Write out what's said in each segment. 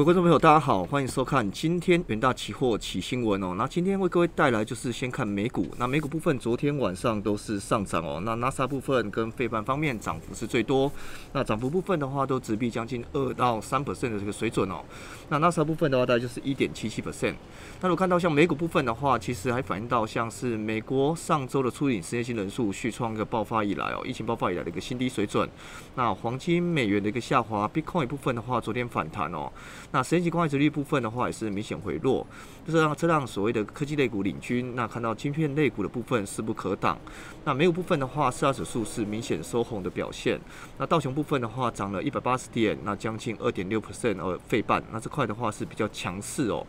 各位观众朋友，大家好，欢迎收看今天元大期货起新闻哦。那今天为各位带来就是先看美股，那美股部分昨天晚上都是上涨哦。那 NASA 部分跟费半方面涨幅是最多，那涨幅部分的话都直逼将近二到三 percent 的这个水准哦。那 NASA 部分的话大概就是一点七七 percent。那如果看到像美股部分的话，其实还反映到像是美国上周的出领失业金人数续创一个爆发以来哦，疫情爆发以来的一个新低水准。那黄金美元的一个下滑，Bitcoin 部分的话昨天反弹哦。那实际关系值率部分的话，也是明显回落，就是让这让所谓的科技类股领军。那看到晶片类股的部分势不可挡。那美股部分的话，四大指数是明显收红的表现。那道琼部分的话，涨了一百八十点，那将近二点六 percent，而，费半。那这块的话是比较强势哦。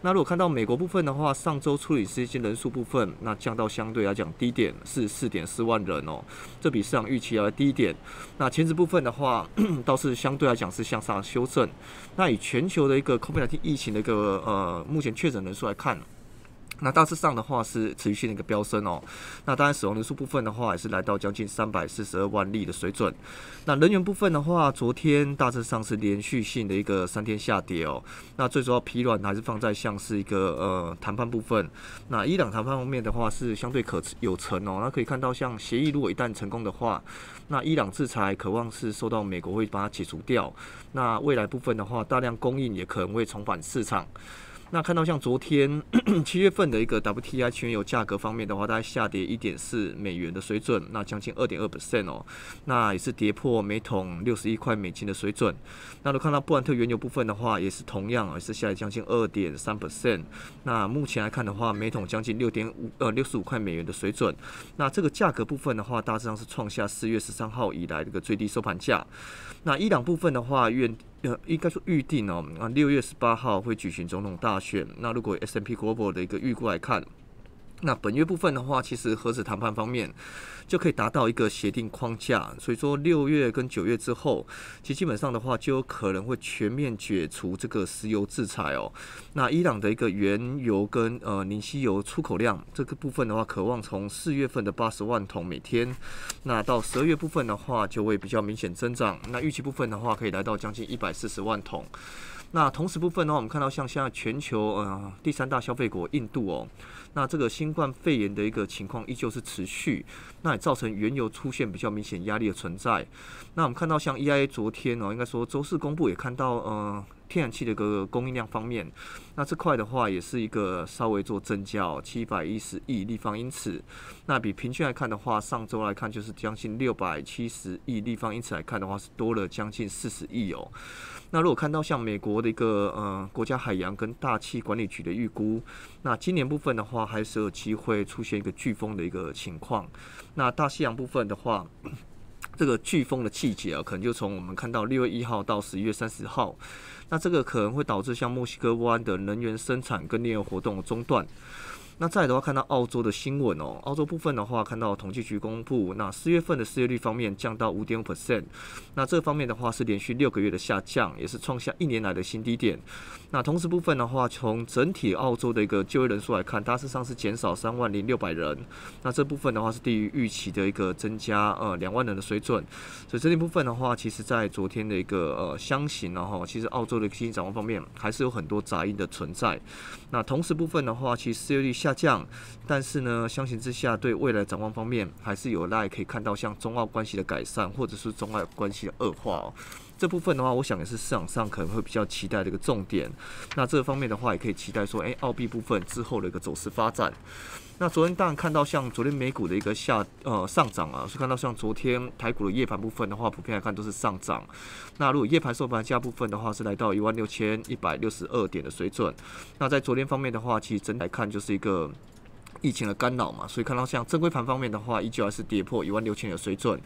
那如果看到美国部分的话，上周处理失业人数部分，那降到相对来讲低点是四点四万人哦，这比市场预期要低一点。那前值部分的话，倒是相对来讲是向上修正。那以全全球的一个 COVID-19 疫情的一个呃目前确诊人数来看。那大致上的话是持续性的一个飙升哦。那当然死亡人数部分的话也是来到将近三百四十二万例的水准。那人员部分的话，昨天大致上是连续性的一个三天下跌哦。那最主要疲软还是放在像是一个呃谈判部分。那伊朗谈判方面的话是相对可有成哦。那可以看到像协议如果一旦成功的话，那伊朗制裁渴望是受到美国会把它解除掉。那未来部分的话，大量供应也可能会重返市场。那看到像昨天 七月份的一个 WTI 原油价格方面的话，大概下跌一点四美元的水准，那将近二点二 percent 哦，那也是跌破每桶六十一块美金的水准。那都看到布兰特原油部分的话，也是同样也是下跌将近二点三 percent。那目前来看的话，每桶将近六点五呃六十五块美元的水准。那这个价格部分的话，大致上是创下四月十三号以来的一个最低收盘价。那伊朗部分的话，愿呃，应该说预定哦，啊，六月十八号会举行总统大选。那如果 S M P Global 的一个预估来看。那本月部分的话，其实核子谈判方面就可以达到一个协定框架，所以说六月跟九月之后，其实基本上的话就有可能会全面解除这个石油制裁哦。那伊朗的一个原油跟呃磷稀油出口量这个部分的话，渴望从四月份的八十万桶每天，那到十二月部分的话就会比较明显增长。那预期部分的话，可以来到将近一百四十万桶。那同时部分呢，我们看到像现在全球呃第三大消费国印度哦，那这个新冠肺炎的一个情况依旧是持续，那也造成原油出现比较明显压力的存在。那我们看到像 EIA 昨天哦，应该说周四公布也看到呃。天然气的一个供应量方面，那这块的话也是一个稍微做增加哦，七百一十亿立方英尺。那比平均来看的话，上周来看就是将近六百七十亿立方英尺来看的话，是多了将近四十亿哦。那如果看到像美国的一个呃国家海洋跟大气管理局的预估，那今年部分的话还是有机会出现一个飓风的一个情况。那大西洋部分的话。这个飓风的季节啊，可能就从我们看到六月一号到十一月三十号，那这个可能会导致像墨西哥湾的能源生产跟炼油活动中断。那再的话，看到澳洲的新闻哦，澳洲部分的话，看到统计局公布，那四月份的失业率方面降到五点五 percent，那这方面的话是连续六个月的下降，也是创下一年来的新低点。那同时部分的话，从整体澳洲的一个就业人数来看，大致上是减少三万零六百人，那这部分的话是低于预期的一个增加呃两万人的水准。所以这一部分的话，其实在昨天的一个呃箱型然后，其实澳洲的经济展望方面还是有很多杂音的存在。那同时部分的话，其实失业率下。下降，但是呢，相形之下，对未来展望方面还是有赖可以看到像中澳关系的改善，或者是中澳关系的恶化哦。这部分的话，我想也是市场上可能会比较期待的一个重点。那这方面的话，也可以期待说，诶，澳币部分之后的一个走势发展。那昨天当然看到像昨天美股的一个下呃上涨啊，是看到像昨天台股的夜盘部分的话，普遍来看都是上涨。那如果夜盘收盘价部分的话，是来到一万六千一百六十二点的水准。那在昨天方面的话，其实整体来看就是一个。疫情的干扰嘛，所以看到像正规盘方面的话，依旧还是跌破一万六千的水准。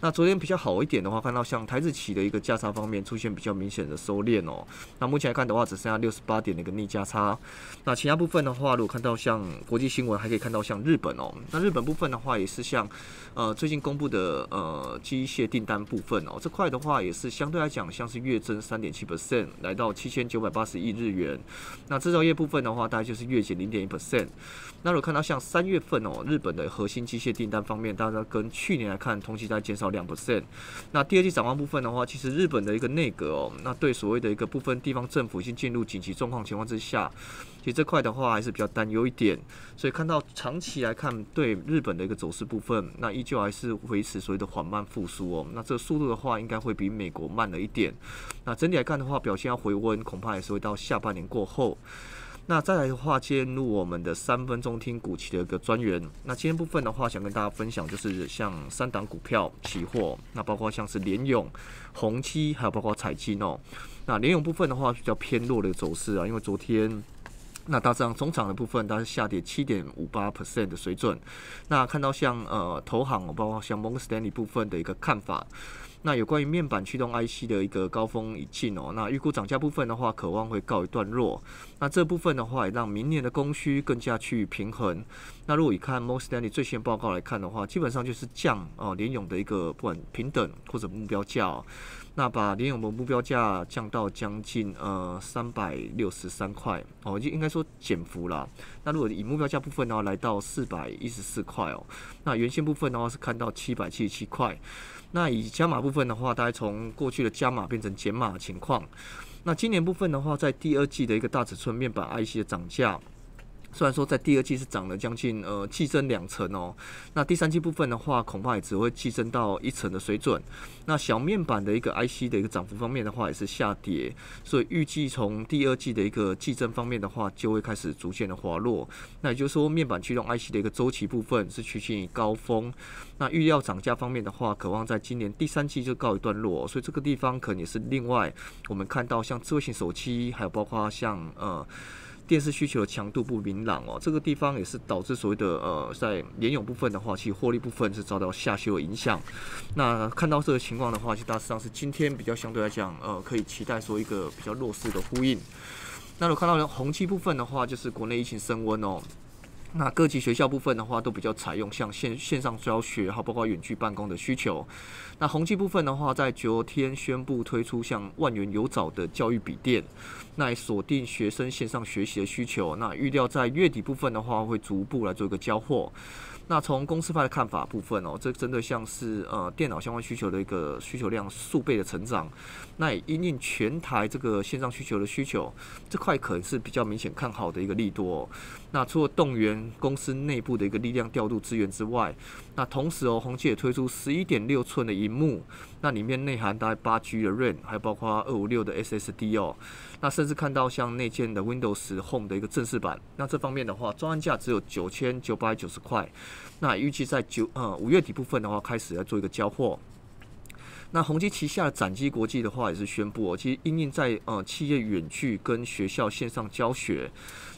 那昨天比较好一点的话，看到像台子企的一个价差方面出现比较明显的收敛哦。那目前来看的话，只剩下六十八点的一个逆价差。那其他部分的话，如果看到像国际新闻，还可以看到像日本哦。那日本部分的话，也是像呃最近公布的呃机械订单部分哦，这块的话也是相对来讲像是月增三点七 percent，来到七千九百八十亿日元。那制造业部分的话，大概就是月减零点一 percent。那如看到像三月份哦，日本的核心机械订单方面，大家跟去年来看，同期在减少两 percent。那第二季展望部分的话，其实日本的一个内阁哦，那对所谓的一个部分地方政府已经进入紧急状况情况之下，其实这块的话还是比较担忧一点。所以看到长期来看，对日本的一个走势部分，那依旧还是维持所谓的缓慢复苏哦。那这个速度的话，应该会比美国慢了一点。那整体来看的话，表现要回温，恐怕也是会到下半年过后。那再来的话，进入我们的三分钟听股期的一个专员。那今天部分的话，想跟大家分享就是像三档股票期货，那包括像是联永、宏基，还有包括彩金哦。那联永部分的话，比较偏弱的走势啊，因为昨天那大致上中场的部分，它是下跌七点五八 percent 的水准。那看到像呃投行，包括像 Morgan Stanley 部分的一个看法。那有关于面板驱动 IC 的一个高峰已近哦，那预估涨价部分的话，渴望会告一段落。那这部分的话，也让明年的供需更加趋于平衡。那如果以看 m o s t a n l y 最新报告来看的话，基本上就是降哦联勇的一个不管平等或者目标价哦，那把联勇的目标价降到将近呃三百六十三块哦，就应该说减幅了。那如果以目标价部分的话，来到四百一十四块哦，那原先部分的话是看到七百七十七块。那以加码部分的话，大概从过去的加码变成减码情况。那今年部分的话，在第二季的一个大尺寸面板 IC 的涨价。虽然说在第二季是涨了将近呃季增两成哦，那第三季部分的话，恐怕也只会季增到一成的水准。那小面板的一个 IC 的一个涨幅方面的话，也是下跌，所以预计从第二季的一个季增方面的话，就会开始逐渐的滑落。那也就是说，面板驱动 IC 的一个周期部分是趋近于高峰。那预料涨价方面的话，渴望在今年第三季就告一段落，所以这个地方可能也是另外我们看到像智慧型手机，还有包括像呃。电视需求的强度不明朗哦，这个地方也是导致所谓的呃，在联永部分的话，其实获利部分是遭到下修的影响。那看到这个情况的话，其实大致上是今天比较相对来讲，呃，可以期待说一个比较弱势的呼应。那有看到红气部分的话，就是国内疫情升温哦。那各级学校部分的话，都比较采用像线线上教学，还包括远距办公的需求。那宏基部分的话，在昨天宣布推出像万元有找的教育笔电，那锁定学生线上学习的需求。那预料在月底部分的话，会逐步来做一个交货。那从公司派的看法部分哦，这针对像是呃电脑相关需求的一个需求量数倍的成长。那也因应全台这个线上需求的需求，这块可能是比较明显看好的一个利多。那除了动员公司内部的一个力量调度资源之外，那同时哦，宏基也推出十一点六寸的荧幕，那里面内含大概八 G 的 RAM，还有包括二五六的 SSD 哦。那甚至看到像内建的 Windows Home 的一个正式版，那这方面的话，装案价只有九千九百九十块。那预计在九呃五月底部分的话，开始要做一个交货。那宏基旗下的展基国际的话，也是宣布哦，其实因应在呃企业远距跟学校线上教学。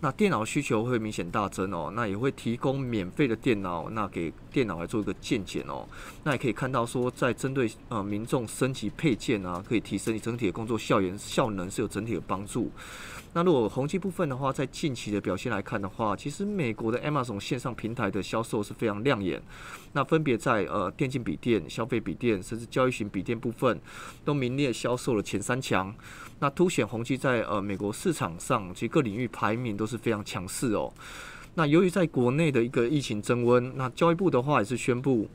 那电脑需求会明显大增哦，那也会提供免费的电脑，那给电脑来做一个鉴检哦。那也可以看到说，在针对呃民众升级配件啊，可以提升你整体的工作效能，效能是有整体的帮助。那如果宏基部分的话，在近期的表现来看的话，其实美国的 Amazon 线上平台的销售是非常亮眼。那分别在呃电竞笔电、消费笔电，甚至教育型笔电部分，都名列销售了前三强。那凸显宏基在呃美国市场上，其实各领域排名都是非常强势哦。那由于在国内的一个疫情增温，那教育部的话也是宣布，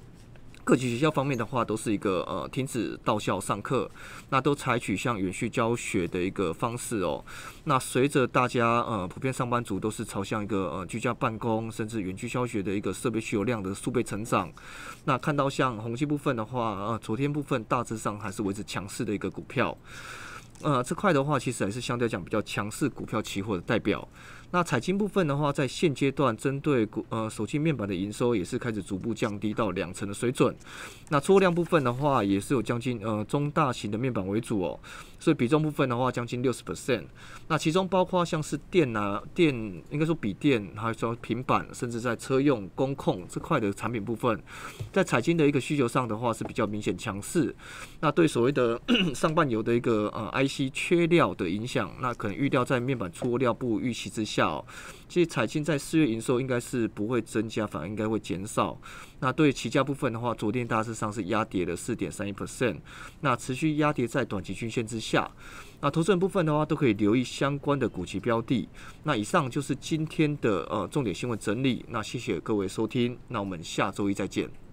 各级学校方面的话都是一个呃停止到校上课，那都采取像远距教学的一个方式哦。那随着大家呃普遍上班族都是朝向一个呃居家办公，甚至远距教学的一个设备需求量的数倍成长，那看到像宏基部分的话，呃昨天部分大致上还是维持强势的一个股票。呃，这块的话，其实还是相对讲比较强势股票期货的代表。那彩金部分的话，在现阶段针对呃手机面板的营收也是开始逐步降低到两成的水准。那出货量部分的话，也是有将近呃中大型的面板为主哦，所以比重部分的话将近六十 percent。那其中包括像是电啊电，应该说笔电，还有说平板，甚至在车用、工控这块的产品部分，在彩金的一个需求上的话是比较明显强势。那对所谓的 上半游的一个呃 IC 缺料的影响，那可能预料在面板出货料不预期之下。下哦，其实彩金在四月营收应该是不会增加，反而应该会减少。那对期价部分的话，昨天大致上是压跌了四点三一 percent，那持续压跌在短期均线之下。那投资人部分的话，都可以留意相关的股期标的。那以上就是今天的呃重点新闻整理。那谢谢各位收听，那我们下周一再见。